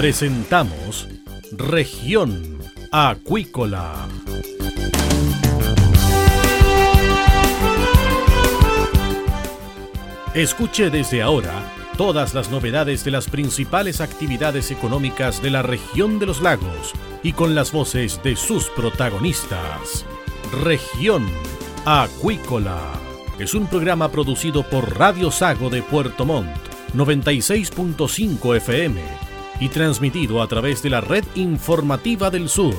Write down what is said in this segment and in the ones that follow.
Presentamos Región Acuícola. Escuche desde ahora todas las novedades de las principales actividades económicas de la región de los lagos y con las voces de sus protagonistas. Región Acuícola es un programa producido por Radio Sago de Puerto Montt, 96.5 FM y transmitido a través de la red informativa del sur.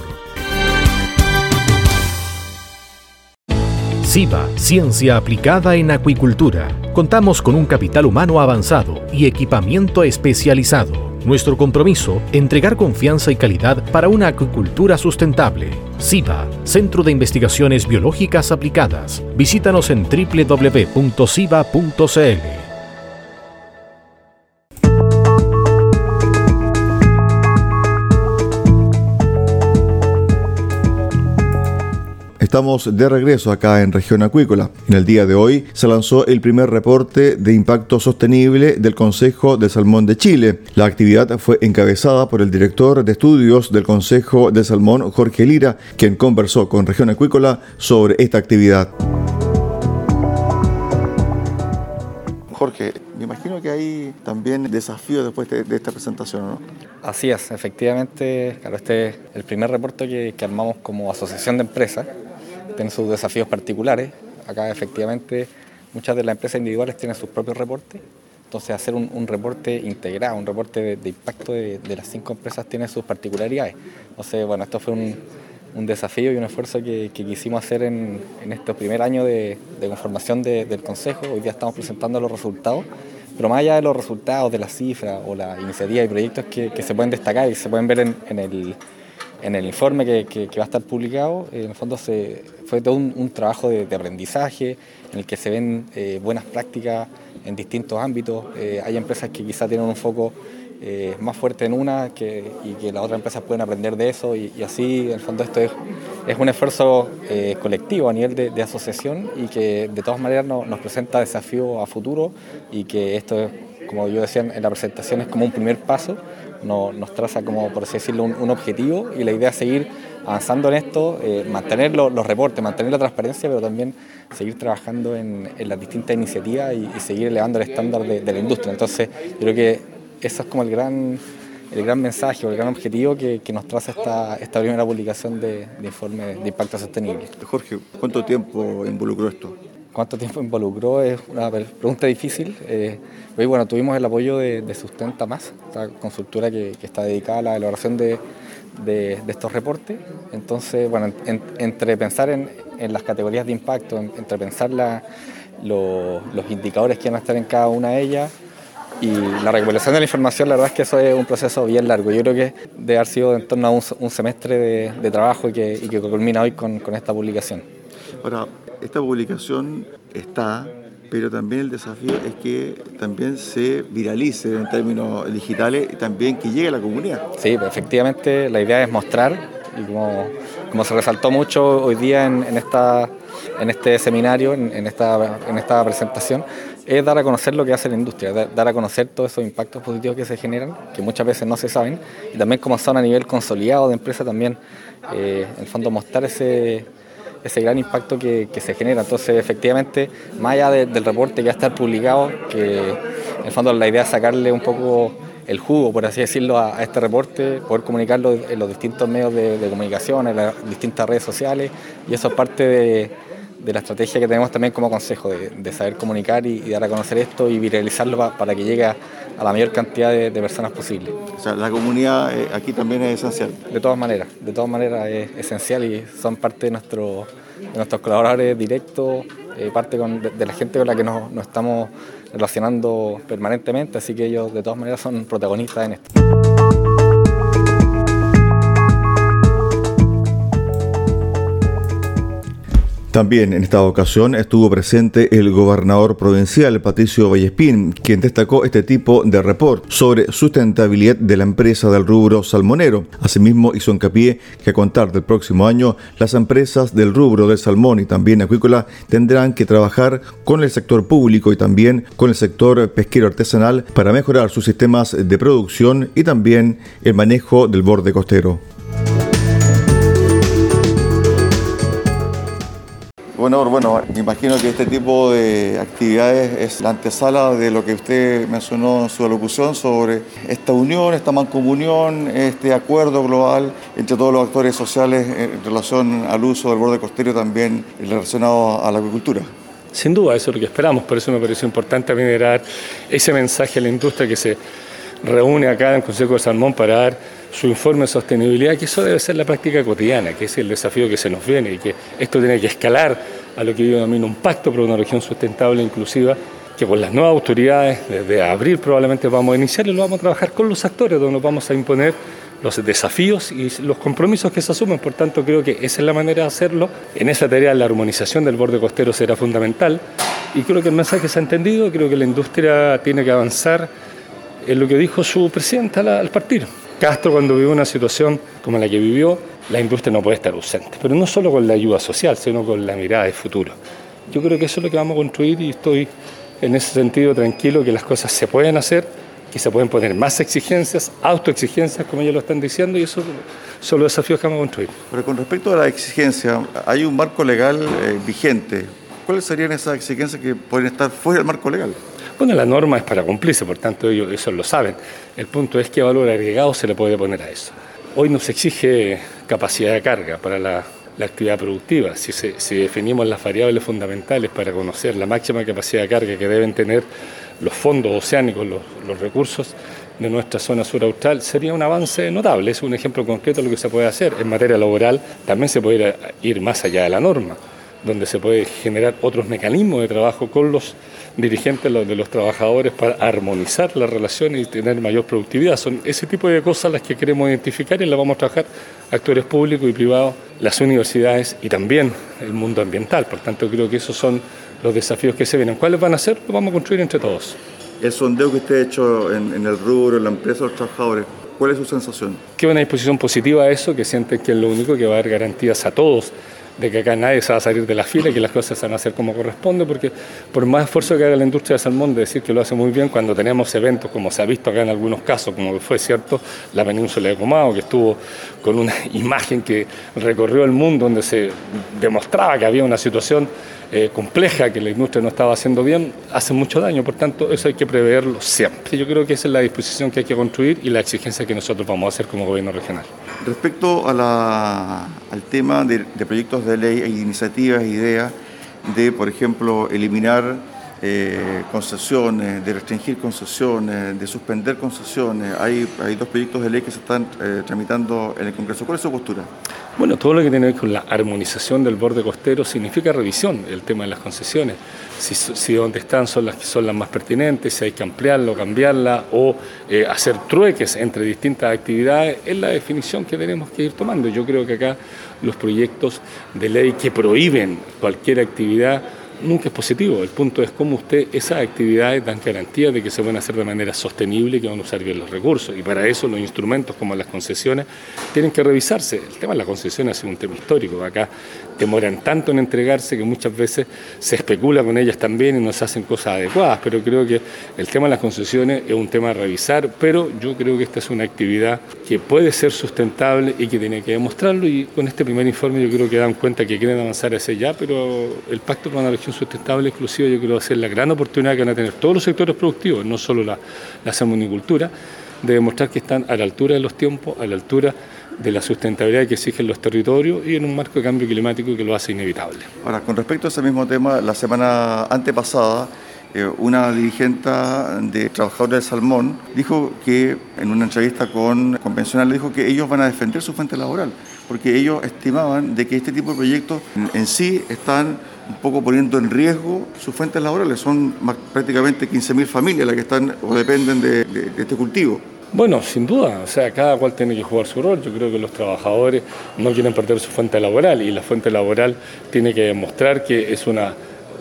SIBA, Ciencia Aplicada en Acuicultura. Contamos con un capital humano avanzado y equipamiento especializado. Nuestro compromiso, entregar confianza y calidad para una acuicultura sustentable. SIBA, Centro de Investigaciones Biológicas Aplicadas. Visítanos en www.siba.cl. Estamos de regreso acá en Región Acuícola. En el día de hoy se lanzó el primer reporte de impacto sostenible del Consejo de Salmón de Chile. La actividad fue encabezada por el director de estudios del Consejo de Salmón, Jorge Lira, quien conversó con Región Acuícola sobre esta actividad. Jorge, me imagino que hay también desafíos después de, esta presentación, ¿no? Así es, efectivamente, claro, este es el primer reporte que, que armamos como asociación de empresas tienen sus desafíos particulares. Acá efectivamente muchas de las empresas individuales tienen sus propios reportes, entonces hacer un, reporte integrado, un reporte de, impacto de, las cinco empresas tiene sus particularidades. Entonces, bueno, esto fue un, desafío y un esfuerzo que, quisimos hacer en, en este primer año de, conformación del Consejo. Hoy día estamos presentando los resultados, pero más allá de los resultados, de las cifras o las iniciativas y proyectos que, se pueden destacar y se pueden ver en el en el informe que, va a estar publicado, en el fondo se, fue todo un, trabajo de, aprendizaje en el que se ven eh, buenas prácticas en distintos ámbitos. Eh, hay empresas que quizá tienen un foco eh, más fuerte en una que, y que las otras empresas pueden aprender de eso y, así, en el fondo, esto es, es un esfuerzo colectivo a nivel de, asociación y que de todas maneras nos presenta desafíos a futuro y que esto, como yo decía en la presentación, es como un primer paso nos traza como, por así decirlo, un, objetivo y la idea es seguir avanzando en esto, eh, mantener los reportes, mantener la transparencia, pero también seguir trabajando en, las distintas iniciativas y, seguir elevando el estándar de, la industria. Entonces, yo creo que eso es como el gran, el gran mensaje o el gran objetivo que, nos traza esta, esta primera publicación de, de informe de impacto sostenible. Jorge, ¿cuánto tiempo involucró esto? ¿Cuánto tiempo involucró? Es una pregunta difícil. Eh, bueno, tuvimos el apoyo de, Sustenta Más, esta consultora que, está dedicada a la elaboración de, estos reportes. Entonces, bueno, entre pensar en, las categorías de impacto, entre pensar los indicadores que van a estar en cada una de ellas y la recopilación de la información, la verdad es que eso es un proceso bien largo. Yo creo que debe haber sido en torno a un, semestre de, trabajo y que, culmina hoy con esta publicación. Ahora, esta publicación está, pero también el desafío es que también se viralice en términos digitales y también que llegue a la comunidad. Sí, efectivamente la idea es mostrar, y como, como se resaltó mucho hoy día en, esta, en este seminario, en, esta, en esta presentación, es dar a conocer lo que hace la industria, dar a conocer todos esos impactos positivos que se generan, que muchas veces no se saben, y también como son a nivel consolidado de empresa también, eh, en el fondo mostrar ese ese gran impacto que, se genera. Entonces, efectivamente, más allá del reporte que va a estar publicado, que en el fondo la idea es sacarle un poco el jugo, por así decirlo, a, este reporte, poder comunicarlo en los distintos medios de, comunicación, en las distintas redes sociales, y eso es parte de, la estrategia que tenemos también como consejo, de, saber comunicar y, dar a conocer esto y viralizarlo para que llegue a, la mayor cantidad de, personas posible. O sea, la comunidad eh, aquí también es esencial. De todas maneras, de todas maneras es esencial y son parte de, nuestro, nuestros colaboradores directos, eh, parte de, la gente con la que nos, nos estamos relacionando permanentemente, así que ellos de todas maneras son protagonistas en esto. También en esta ocasión estuvo presente el gobernador provincial Patricio Vallespín, quien destacó este tipo de report sobre sustentabilidad de la empresa del rubro salmonero. Asimismo hizo hincapié que a contar del próximo año las empresas del rubro del salmón y también acuícola tendrán que trabajar con el sector público y también con el sector pesquero artesanal para mejorar sus sistemas de producción y también el manejo del borde costero. Bueno, bueno, me imagino que este tipo de actividades es la antesala de lo que usted mencionó en su alocución sobre esta unión, esta mancomunión, este acuerdo global entre todos los actores sociales en relación al uso del borde costero también relacionado a la agricultura. Sin duda, eso es lo que esperamos, por eso me pareció importante también dar ese mensaje a la industria que se reúne acá en el Consejo de Salmón para dar su informe de sostenibilidad, que eso debe ser la práctica cotidiana, que es el desafío que se nos viene y que esto tiene que escalar a lo que yo denomino un pacto por una región sustentable e inclusiva, que con las nuevas autoridades, desde abril probablemente vamos a iniciar y lo vamos a trabajar con los actores, donde nos vamos a imponer los desafíos y los compromisos que se asumen. Por tanto, creo que esa es la manera de hacerlo. En esa tarea la armonización del borde costero será fundamental y creo que el mensaje se ha entendido, creo que la industria tiene que avanzar en lo que dijo su presidenta al partido. Castro cuando vivió una situación como la que vivió, la industria no puede estar ausente, pero no solo con la ayuda social, sino con la mirada de futuro. Yo creo que eso es lo que vamos a construir y estoy en ese sentido tranquilo que las cosas se pueden hacer, que se pueden poner más exigencias, autoexigencias, como ellos lo están diciendo, y eso son los desafíos que vamos a construir. Pero con respecto a la exigencia, hay un marco legal eh, vigente. ¿Cuáles serían esas exigencias que pueden estar fuera del marco legal? Bueno, la norma es para cumplirse, por tanto ellos eso lo saben. El punto es qué valor agregado se le puede poner a eso. Hoy nos exige capacidad de carga para la, actividad productiva. Si, si, definimos las variables fundamentales para conocer la máxima capacidad de carga que deben tener los fondos oceánicos, los, recursos de nuestra zona sur austral, sería un avance notable. Es un ejemplo concreto de lo que se puede hacer. En materia laboral también se puede ir más allá de la norma donde se puede generar otros mecanismos de trabajo con los dirigentes de los trabajadores para armonizar la relación y tener mayor productividad. Son ese tipo de cosas las que queremos identificar y las vamos a trabajar actores públicos y privados, las universidades y también el mundo ambiental. Por tanto, creo que esos son los desafíos que se vienen. ¿Cuáles van a ser? Los vamos a construir entre todos. El sondeo que usted ha hecho en, el rubro, en la empresa, los trabajadores, ¿cuál es su sensación? Que una disposición positiva a eso, que sienten que es lo único que va a dar garantías a todos de que acá nadie se va a salir de la fila y que las cosas se van a hacer como corresponde, porque por más esfuerzo que haga la industria del salmón de decir que lo hace muy bien, cuando tenemos eventos, como se ha visto acá en algunos casos, como fue cierto la península de Comado, que estuvo con una imagen que recorrió el mundo, donde se demostraba que había una situación eh, compleja que la industria no estaba haciendo bien, hace mucho daño. Por tanto, eso hay que preverlo siempre. Yo creo que esa es la disposición que hay que construir y la exigencia que nosotros vamos a hacer como gobierno regional. Respecto a al tema de, de proyectos de ley e iniciativas, ideas de, por ejemplo, eliminar eh, concesiones, de restringir concesiones, de suspender concesiones. Hay, hay dos proyectos de ley que se están eh, tramitando en el Congreso. ¿Cuál es su postura? Bueno, todo lo que tiene que ver con la armonización del borde costero significa revisión del tema de las concesiones. Si, si donde están son las que son las más pertinentes, si hay que ampliarlo, cambiarla o eh, hacer trueques entre distintas actividades, es la definición que tenemos que ir tomando. Yo creo que acá los proyectos de ley que prohíben cualquier actividad nunca es positivo. El punto es cómo usted esas actividades dan garantía de que se van a hacer de manera sostenible y que van a usar bien los recursos. Y para eso los instrumentos como las concesiones tienen que revisarse. El tema de las concesiones es un tema histórico. Acá demoran tanto en entregarse que muchas veces se especula con ellas también y no se hacen cosas adecuadas. Pero creo que el tema de las concesiones es un tema a revisar, pero yo creo que esta es una actividad que puede ser sustentable y que tiene que demostrarlo. Y con este primer informe yo creo que dan cuenta que quieren avanzar hacia allá, pero el pacto con la región sustentable exclusiva yo creo que va a ser la gran oportunidad que van a tener todos los sectores productivos, no solo la, la salmonicultura, de demostrar que están a la altura de los tiempos, a la altura de la sustentabilidad que exigen los territorios y en un marco de cambio climático que lo hace inevitable. Ahora, con respecto a ese mismo tema, la semana antepasada, eh, una dirigente de trabajadores del salmón dijo que en una entrevista con convencional dijo que ellos van a defender su fuente laboral porque ellos estimaban de que este tipo de proyectos en sí están un poco poniendo en riesgo sus fuentes laborales. Son prácticamente 15.000 familias las que están o dependen de, este cultivo. Bueno, sin duda, o sea, cada cual tiene que jugar su rol. Yo creo que los trabajadores no quieren perder su fuente laboral y la fuente laboral tiene que demostrar que es una,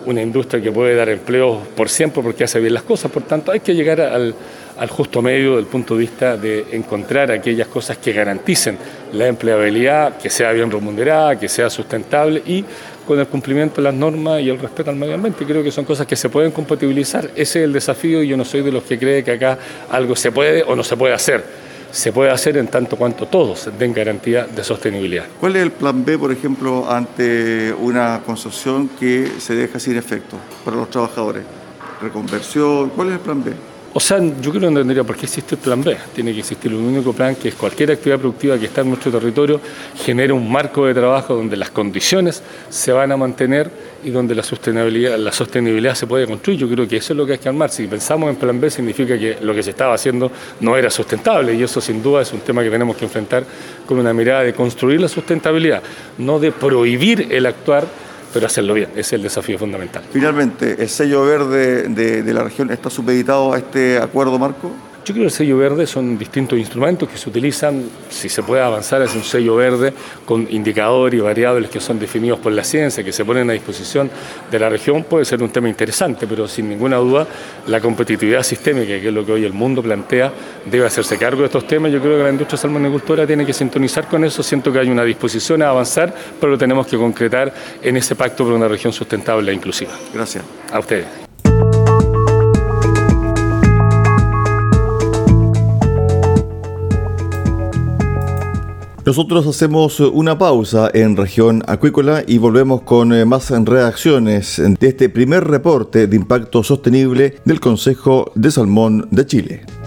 una industria que puede dar empleo por siempre porque hace bien las cosas. Por tanto, hay que llegar al, al justo medio del punto de vista de encontrar aquellas cosas que garanticen la empleabilidad, que sea bien remunerada, que sea sustentable y con el cumplimiento de las normas y el respeto al medio ambiente. Creo que son cosas que se pueden compatibilizar. Ese es el desafío y yo no soy de los que cree que acá algo se puede o no se puede hacer. Se puede hacer en tanto cuanto todos den garantía de sostenibilidad. ¿Cuál es el plan B, por ejemplo, ante una construcción que se deja sin efecto para los trabajadores? ¿Reconversión? ¿Cuál es el plan B? O sea, yo creo que no tendría por qué existe el plan B. Tiene que existir un único plan que es cualquier actividad productiva que está en nuestro territorio genere un marco de trabajo donde las condiciones se van a mantener y donde la sostenibilidad, la sostenibilidad se puede construir. Yo creo que eso es lo que hay que armar. Si pensamos en plan B significa que lo que se estaba haciendo no era sustentable y eso sin duda es un tema que tenemos que enfrentar con una mirada de construir la sustentabilidad, no de prohibir el actuar pero hacerlo bien, ese es el desafío fundamental. Finalmente, ¿el sello verde de, de la región está supeditado a este acuerdo marco? Yo creo que el sello verde son distintos instrumentos que se utilizan, si se puede avanzar es un sello verde con indicadores y variables que son definidos por la ciencia, que se ponen a disposición de la región, puede ser un tema interesante, pero sin ninguna duda la competitividad sistémica, que es lo que hoy el mundo plantea, debe hacerse cargo de estos temas. Yo creo que la industria salmonicultora tiene que sintonizar con eso, siento que hay una disposición a avanzar, pero lo tenemos que concretar en ese pacto por una región sustentable e inclusiva. Gracias. A ustedes. Nosotros hacemos una pausa en región acuícola y volvemos con eh, más reacciones de este primer reporte de impacto sostenible del Consejo de Salmón de Chile.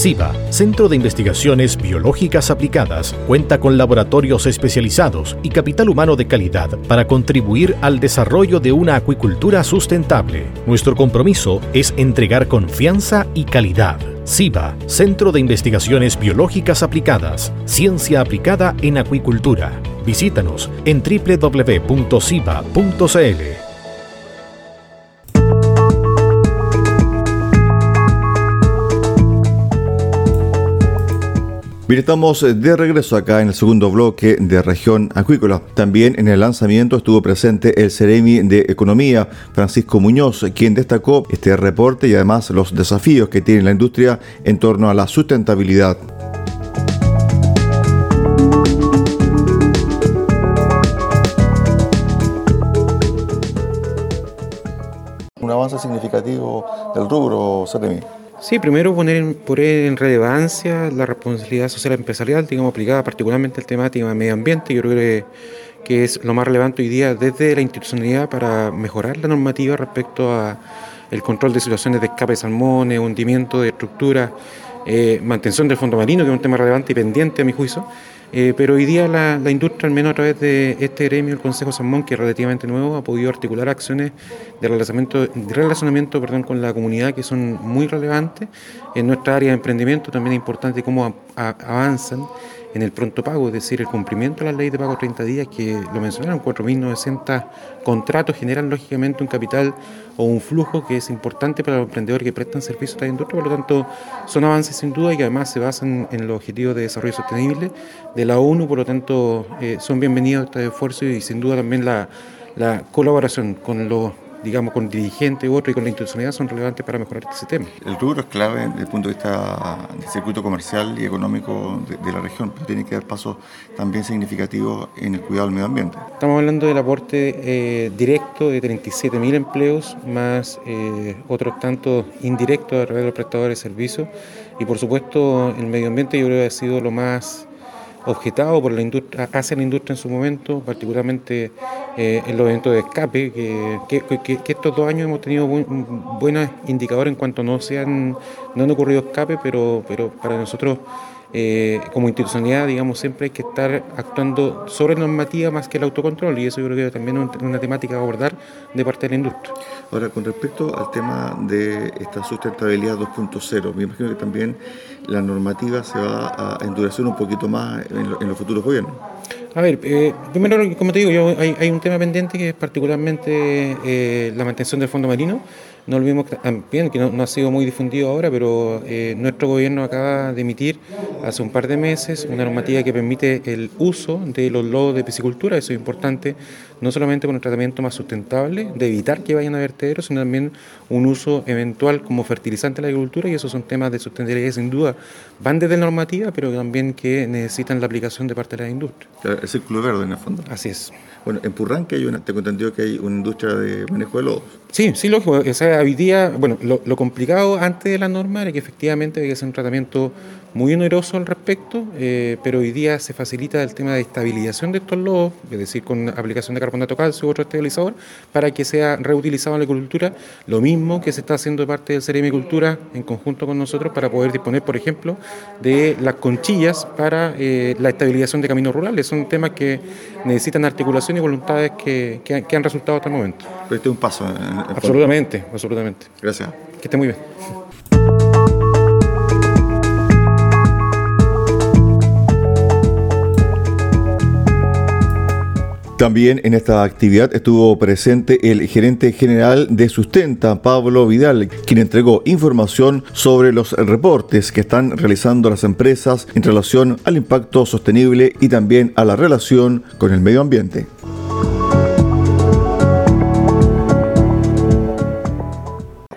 CIBA, Centro de Investigaciones Biológicas Aplicadas, cuenta con laboratorios especializados y capital humano de calidad para contribuir al desarrollo de una acuicultura sustentable. Nuestro compromiso es entregar confianza y calidad. CIBA, Centro de Investigaciones Biológicas Aplicadas, Ciencia aplicada en acuicultura. Visítanos en www.ciba.cl. Bien, estamos de regreso acá en el segundo bloque de región acuícola. También en el lanzamiento estuvo presente el Ceremi de Economía, Francisco Muñoz, quien destacó este reporte y además los desafíos que tiene la industria en torno a la sustentabilidad. Un avance significativo del rubro, Ceremi. Sí, primero poner, poner en relevancia la responsabilidad social empresarial, digamos, aplicada particularmente al temática de medio ambiente. Yo creo que, que es lo más relevante hoy día desde la institucionalidad para mejorar la normativa respecto a el control de situaciones de escape de salmones, hundimiento de estructuras, eh, mantención del fondo marino, que es un tema relevante y pendiente a mi juicio. Eh, pero hoy día la, industria, al menos a través de este gremio, el Consejo Salmón, que es relativamente nuevo, ha podido articular acciones de relacionamiento, relacionamiento con la comunidad que son muy relevantes. En nuestra área de emprendimiento también es importante cómo avanzan en el pronto pago, es decir, el cumplimiento de la ley de pago 30 días, que lo mencionaron, 4.900 contratos generan lógicamente un capital o un flujo que es importante para los emprendedores que prestan servicios a la industria, por lo tanto son avances sin duda y que además se basan en los objetivos de desarrollo sostenible de la ONU, por lo tanto eh, son bienvenidos estos esfuerzos y sin duda también la colaboración con los digamos, con dirigentes u otros y con la institucionalidad son relevantes para mejorar este sistema. El rubro es clave desde el punto de vista del circuito comercial y económico de, la región, pero tiene que dar pasos también significativos en el cuidado del medio ambiente. Estamos hablando del aporte eh, directo de 37.000 empleos, más eh, otros tantos indirectos a través de los prestadores de servicios. Y por supuesto, el medio ambiente yo creo que ha sido lo más objetado por la industria, hacia la industria en su momento, particularmente eh, en los eventos de escape, que, estos dos años hemos tenido buenos indicadores en cuanto no, se han, no han ocurrido escape, pero, pero para nosotros eh, como institucionalidad, digamos, siempre hay que estar actuando sobre normativa más que el autocontrol y eso yo creo que también es una temática a abordar de parte de la industria. Ahora, con respecto al tema de esta sustentabilidad 2.0, me imagino que también la normativa se va a endurecer un poquito más en, los futuros gobiernos. A ver, eh, primero, como te digo, yo, hay, un tema pendiente que es particularmente eh, la mantención del fondo marino. No olvidemos también que no, ha sido muy difundido ahora, pero eh, nuestro gobierno acaba de emitir hace un par de meses una normativa que permite el uso de los lodos de piscicultura. Eso es importante, no solamente con un tratamiento más sustentable, de evitar que vayan a vertederos, sino también un uso eventual como fertilizante de la agricultura. Y esos son temas de sustentabilidad que sin duda van desde la normativa, pero también que necesitan la aplicación de parte de la industria. El círculo verde, en el fondo. Así es. Bueno, en Purranque hay una, tengo entendido que hay una industria de manejo de lodos. Sí, sí, lógico. O sea, hoy día, bueno, lo, complicado antes de la norma era que efectivamente había que hacer un tratamiento muy oneroso al respecto, eh, pero hoy día se facilita el tema de estabilización de estos lodos, es decir, con aplicación de carbonato calcio u otro estabilizador, para que sea reutilizado en la agricultura. Lo mismo que se está haciendo de parte del Ceremicultura en conjunto con nosotros para poder disponer, por ejemplo, de las conchillas para eh, la estabilización de caminos rurales. Son temas que necesitan articulación y voluntades que, que, han resultado hasta el momento. Pero este es un paso. absolutamente, absolutamente. Gracias. Que esté muy bien. También en esta actividad estuvo presente el gerente general de Sustenta, Pablo Vidal, quien entregó información sobre los reportes que están realizando las empresas en relación al impacto sostenible y también a la relación con el medio ambiente.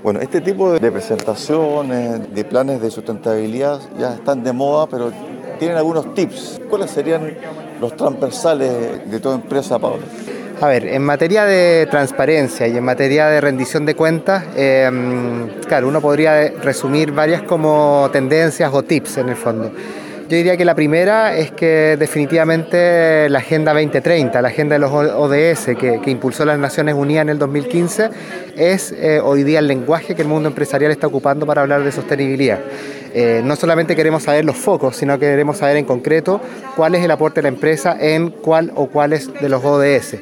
Bueno, este tipo de presentaciones, de planes de sustentabilidad ya están de moda, pero tienen algunos tips. ¿Cuáles serían los transversales de toda empresa, Pablo? A ver, en materia de transparencia y en materia de rendición de cuentas, em, claro, uno podría resumir varias como tendencias o tips en el fondo. Yo diría que la primera es que definitivamente la Agenda 2030, la Agenda de los ODS que, impulsó las Naciones Unidas en el 2015, es eh, hoy día el lenguaje que el mundo empresarial está ocupando para hablar de sostenibilidad. Eh, no solamente queremos saber los focos, sino que queremos saber en concreto cuál es el aporte de la empresa en cuál o cuáles de los ODS.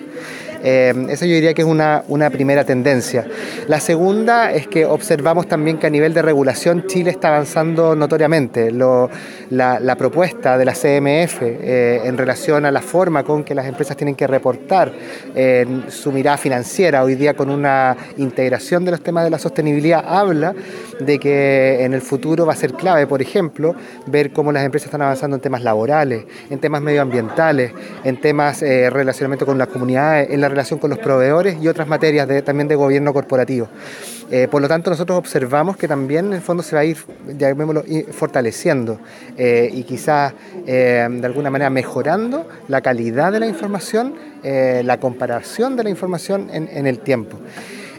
Eh, esa yo diría que es una, primera tendencia. La segunda es que observamos también que a nivel de regulación Chile está avanzando notoriamente. la, propuesta de la CMF eh, en relación a la forma con que las empresas tienen que reportar su mirada financiera, hoy día con una integración de los temas de la sostenibilidad, habla de que en el futuro va a ser clave, por ejemplo, ver cómo las empresas están avanzando en temas laborales, en temas medioambientales, en temas eh, relacionamiento con las comunidades, en la relación con los proveedores y otras materias también de gobierno corporativo. Eh, por lo tanto, nosotros observamos que también en el fondo se va a ir, fortaleciendo eh, y quizás eh, de alguna manera mejorando la calidad de la información, la comparación de la información en el tiempo.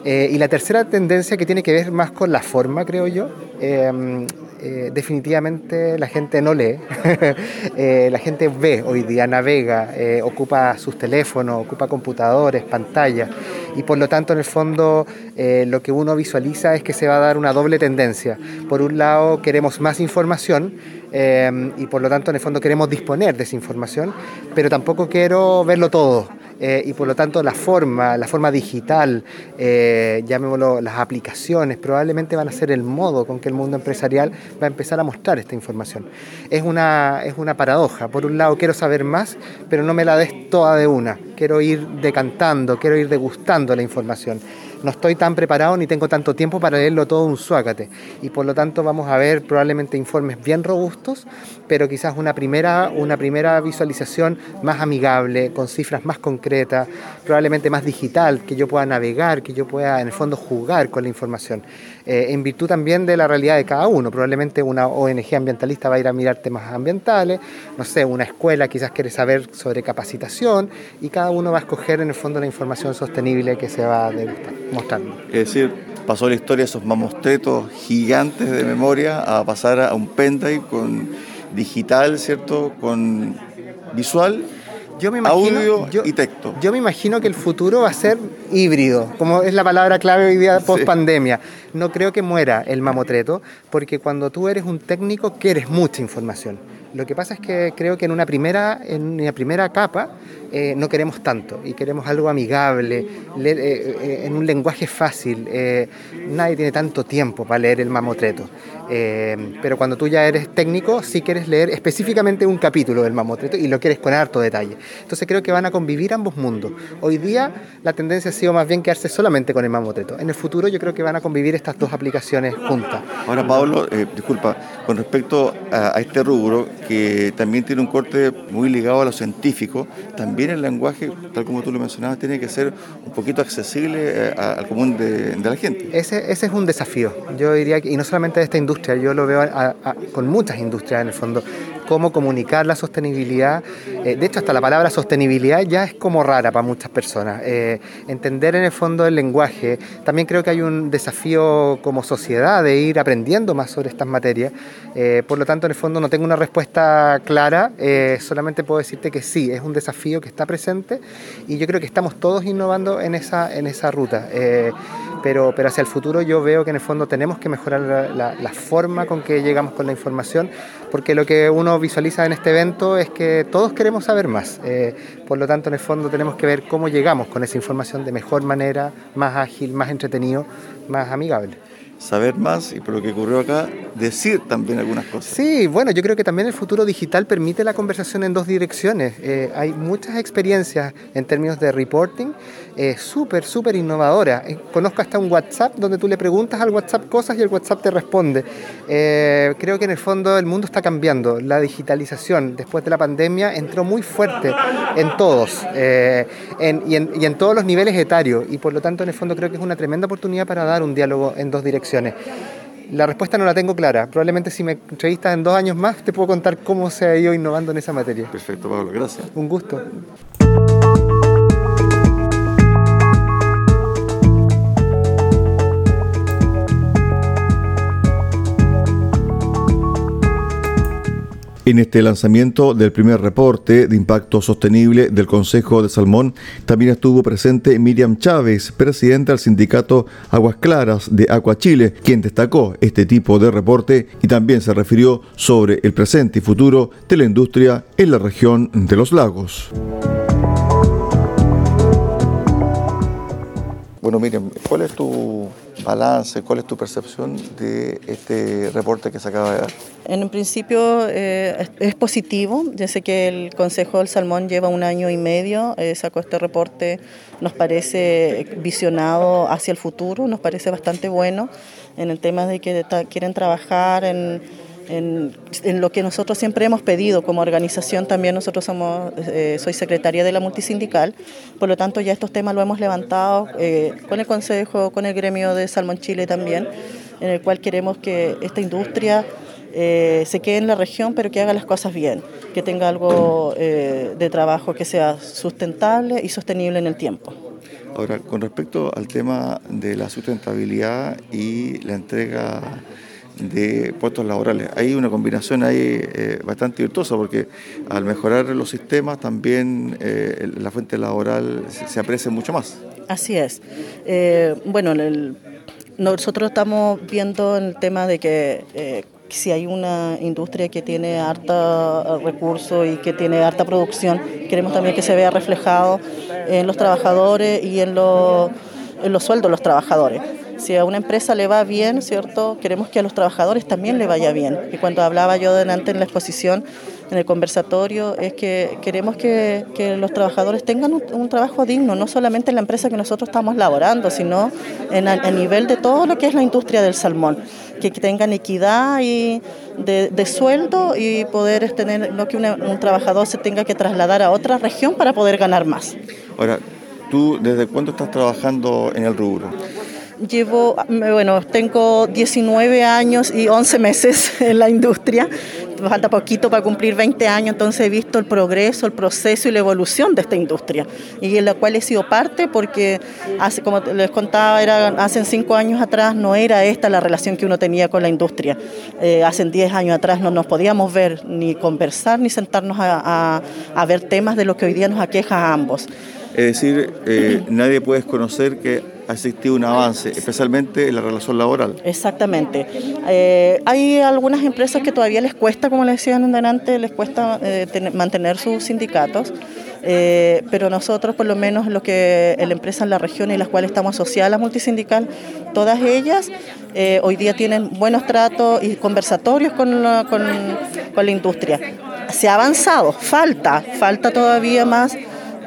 Eh, y la tercera tendencia que tiene que ver más con la forma, creo yo, em, eh, definitivamente la gente no lee, eh, la gente ve hoy día, navega, ocupa sus teléfonos, ocupa computadores, pantallas, y por lo tanto en el fondo lo que uno visualiza es que se va a dar una doble tendencia. Por un lado queremos más información, em, y por lo tanto en el fondo queremos disponer de esa información, pero tampoco quiero verlo todo. Eh, y por lo tanto la forma, la forma digital, eh, llamémoslo las aplicaciones, probablemente van a ser el modo con que el mundo empresarial va a empezar a mostrar esta información. Es una, es una paradoja. Por un lado quiero saber más, pero no me la des toda de una. Quiero ir decantando, quiero ir degustando la información no estoy tan preparado ni tengo tanto tiempo para leerlo todo un suácate. Y por lo tanto vamos a ver probablemente informes bien robustos, pero quizás una primera, una primera visualización más amigable, con cifras más concretas, probablemente más digital, que yo pueda navegar, que yo pueda en el fondo jugar con la información. Eh, en virtud también de la realidad de cada uno. Probablemente una ONG ambientalista va a ir a mirar temas ambientales, no sé, una escuela quizás quiere saber sobre capacitación y cada uno va a escoger en el fondo la información sostenible que se va a mostrar. Es decir, pasó la historia de esos mamostretos gigantes de memoria a pasar a un pendrive con digital, ¿cierto? Con visual yo me imagino, audio y texto. Yo me imagino que el futuro va a ser híbrido, como es la palabra clave hoy día post pandemia. No creo que muera el mamotreto, porque cuando tú eres un técnico quieres mucha información. Lo que pasa es que creo que en una primera, en una primera capa eh, no queremos tanto y queremos algo amigable, eh, eh, en un lenguaje fácil. nadie tiene tanto tiempo para leer el mamotreto. pero cuando tú ya eres técnico, sí quieres leer específicamente un capítulo del mamotreto y lo quieres con harto detalle. Entonces creo que van a convivir ambos mundos. Hoy día la tendencia ha sido más bien quedarse solamente con el mamotreto. En el futuro yo creo que van a convivir estas dos aplicaciones juntas. Ahora, Pablo, disculpa, con respecto a este rubro, que también tiene un corte muy ligado a lo científico, también el lenguaje, tal como tú lo mencionabas, tiene que ser un poquito accesible eh, al común de, la gente. Ese, ese, es un desafío, yo diría, y no solamente de esta industria, yo lo veo con muchas industrias en el fondo, cómo comunicar la sostenibilidad. Eh, de hecho, hasta la palabra sostenibilidad ya es como rara para muchas personas. Eh, entender en el fondo el lenguaje. También creo que hay un desafío como sociedad de ir aprendiendo más sobre estas materias. por lo tanto, en el fondo no tengo una respuesta clara, solamente puedo decirte que sí, es un desafío que está presente y yo creo que estamos todos innovando en esa, en esa ruta. Pero, pero hacia el futuro yo veo que en el fondo tenemos que mejorar la, forma con que llegamos con la información, porque lo que uno visualiza en este evento es que todos queremos saber más. Eh, por lo tanto, en el fondo tenemos que ver cómo llegamos con esa información de mejor manera, más ágil, más entretenido, más amigable saber más y por lo que ocurrió acá, decir también algunas cosas. Sí, bueno, yo creo que también el futuro digital permite la conversación en dos direcciones. Eh, hay muchas experiencias en términos de reporting eh, súper, súper innovadora. Eh, conozco hasta un WhatsApp donde tú le preguntas al WhatsApp cosas y el WhatsApp te responde. creo que en el fondo el mundo está cambiando. La digitalización después de la pandemia entró muy fuerte en todos y, en, todos los niveles etarios y por lo tanto en el fondo creo que es una tremenda oportunidad para dar un diálogo en dos direcciones. La respuesta no la tengo clara. Probablemente si me entrevistas en dos años más te puedo contar cómo se ha ido innovando en esa materia. Perfecto, Pablo. Gracias. Un gusto. En este lanzamiento del primer reporte de impacto sostenible del Consejo de Salmón también estuvo presente Miriam Chávez, presidenta del sindicato Aguas Claras de Aqua Chile, quien destacó este tipo de reporte y también se refirió sobre el presente y futuro de la industria en la región de los lagos. Bueno, Miriam, ¿cuál es tu balance, cuál es tu percepción de este reporte que se acaba de dar? En principio eh, es, positivo, ya sé que el Consejo del Salmón lleva un año y medio, eh, sacó este reporte, nos parece visionado hacia el futuro, nos parece bastante bueno en el tema de que quieren trabajar en en, lo que nosotros siempre hemos pedido como organización. También nosotros somos, eh, soy secretaria de la multisindical, por lo tanto ya estos temas lo hemos levantado eh, con el Consejo, con el gremio de Salmón Chile también, en el cual queremos que esta industria eh, se quede en la región, pero que haga las cosas bien, que tenga algo de trabajo que sea sustentable y sostenible en el tiempo. Ahora, con respecto al tema de la sustentabilidad y la entrega de puestos laborales. Hay una combinación ahí eh, bastante virtuosa porque al mejorar los sistemas también eh, la fuente laboral se, aprecia mucho más. Así es. Eh, bueno, nosotros estamos viendo el tema de que si hay una industria que tiene harta recursos y que tiene harta producción, queremos también que se vea reflejado en los trabajadores y en, en los sueldos de los trabajadores. Si a una empresa le va bien, ¿cierto? Queremos que a los trabajadores también le vaya bien. Y cuando hablaba yo delante en la exposición, en el conversatorio, es que queremos que, los trabajadores tengan un, trabajo digno, no solamente en la empresa que nosotros estamos laborando, sino en a, nivel de todo lo que es la industria del salmón, que, tengan equidad y de, sueldo y poder tener, no que un trabajador se tenga que trasladar a otra región para poder ganar más. Ahora, ¿tú desde cuándo estás trabajando en el rubro? Llevo, bueno, tengo 19 años y 11 meses en la industria. Falta poquito para cumplir 20 años, entonces he visto el progreso, el proceso y la evolución de esta industria, y en la cual he sido parte porque, como les contaba, era, hace 5 años atrás no era esta la relación que uno tenía con la industria. Eh, hace 10 años atrás no nos podíamos ver, ni conversar, ni sentarnos a, a ver temas de lo que hoy día nos aqueja a ambos. Es decir, eh, nadie puede conocer que ha existido un avance, especialmente en la relación laboral. Exactamente. Eh, hay algunas empresas que todavía les cuesta, como les decían delante, les cuesta eh, mantener sus sindicatos. Eh, pero nosotros, por lo menos, lo que la empresa en la región y las cuales estamos asociadas a la multisindical, todas ellas hoy día tienen buenos tratos y conversatorios con con, con la industria. Se ha avanzado, falta, falta todavía más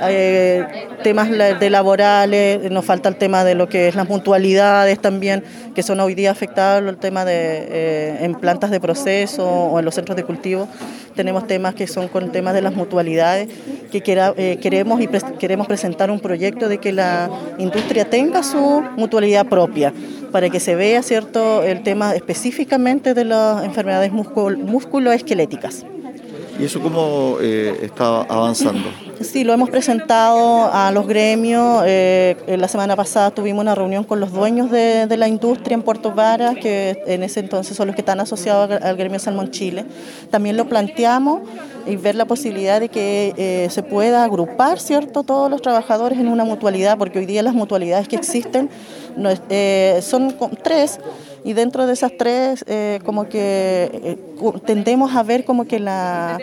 eh, temas de laborales, nos falta el tema de lo que es las mutualidades también, que son hoy día afectados, el tema de eh, en plantas de proceso o en los centros de cultivo. Tenemos temas que son con temas de las mutualidades, que eh, queremos, y queremos presentar un proyecto de que la industria tenga su mutualidad propia, para que se vea cierto el tema específicamente de las enfermedades musculoesqueléticas. ¿Y eso cómo eh, está avanzando? Sí, lo hemos presentado a los gremios. Eh, la semana pasada tuvimos una reunión con los dueños de, la industria en Puerto Varas, que en ese entonces son los que están asociados al gremio Salmón Chile. También lo planteamos y ver la posibilidad de que eh, se pueda agrupar cierto todos los trabajadores en una mutualidad, porque hoy día las mutualidades que existen son tres y dentro de esas tres eh, como que eh, tendemos a ver como que la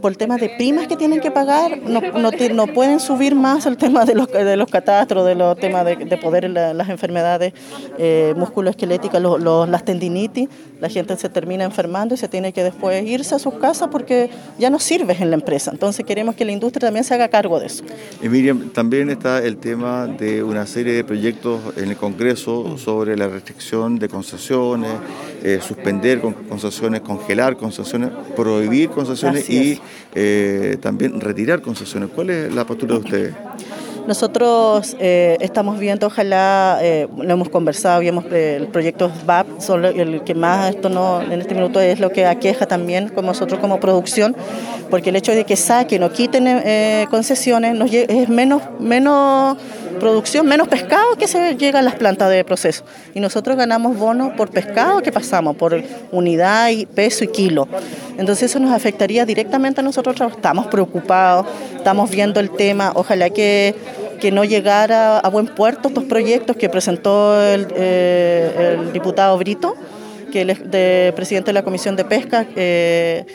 por el tema de primas que tienen que pagar no, no, no pueden subir más el tema de los, de los catastros, de los temas de, de poder las enfermedades eh, musculoesqueléticas, las tendinitis, la gente se termina enfermando y se tiene que después irse a sus casas porque ya no sirves en la empresa. Entonces queremos que la industria también se haga cargo de eso. Y Miriam, también está el tema de una serie de proyectos en el Congreso sobre la restricción de concesiones eh, suspender concesiones, congelar concesiones, prohibir concesiones y eh, también retirar concesiones. ¿Cuál es la postura de ustedes? Nosotros eh, estamos viendo, ojalá, lo hemos conversado, y hemos, el proyecto VAP, son el que más esto no, en este minuto es lo que aqueja también con nosotros como producción, porque el hecho de que saquen o quiten concesiones nos, es menos, menos producción, menos pescado que se llega a las plantas de proceso. Y nosotros ganamos bonos por pescado que pasamos, por unidad y peso y kilo. Entonces eso nos afectaría directamente a nosotros. Estamos preocupados, estamos viendo el tema. Ojalá que, que no llegara a buen puerto estos proyectos que presentó el, eh, diputado Brito, que es de, presidente de la Comisión de Pesca. Eh,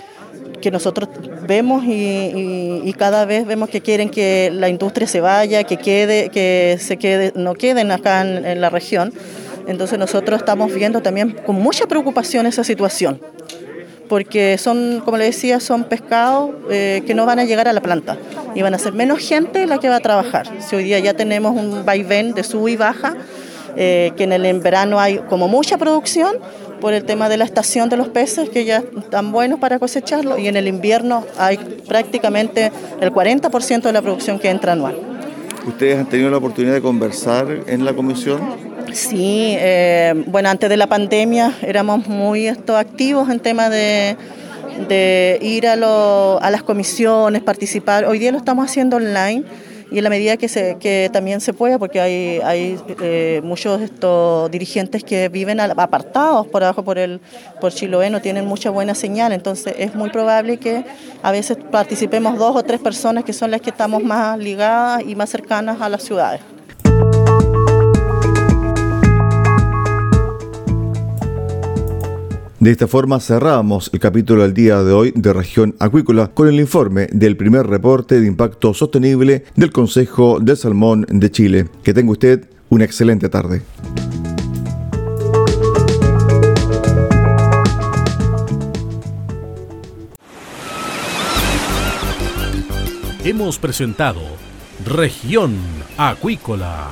que nosotros vemos y, cada vez vemos que quieren que la industria se vaya, que quede, que se quede, no queden acá en, la región. Entonces nosotros estamos viendo también con mucha preocupación esa situación, porque son, como le decía, son pescados eh, que no van a llegar a la planta y van a ser menos gente la que va a trabajar. Si hoy día ya tenemos un vaivén de sub y baja, eh, que en el verano hay como mucha producción, por el tema de la estación de los peces, que ya están buenos para cosecharlo, y en el invierno hay prácticamente el 40% de la producción que entra anual. ¿Ustedes han tenido la oportunidad de conversar en la comisión? Sí, eh, bueno, antes de la pandemia éramos muy esto, activos en tema de, de ir a, lo, a las comisiones, participar. Hoy día lo estamos haciendo online y en la medida que, se, que también se pueda, porque hay, hay eh, muchos estos dirigentes que viven apartados por abajo por, el, por Chiloé, no tienen mucha buena señal, entonces es muy probable que a veces participemos dos o tres personas que son las que estamos más ligadas y más cercanas a las ciudades. De esta forma cerramos el capítulo del día de hoy de Región Acuícola con el informe del primer reporte de impacto sostenible del Consejo de Salmón de Chile. Que tenga usted una excelente tarde. Hemos presentado Región Acuícola.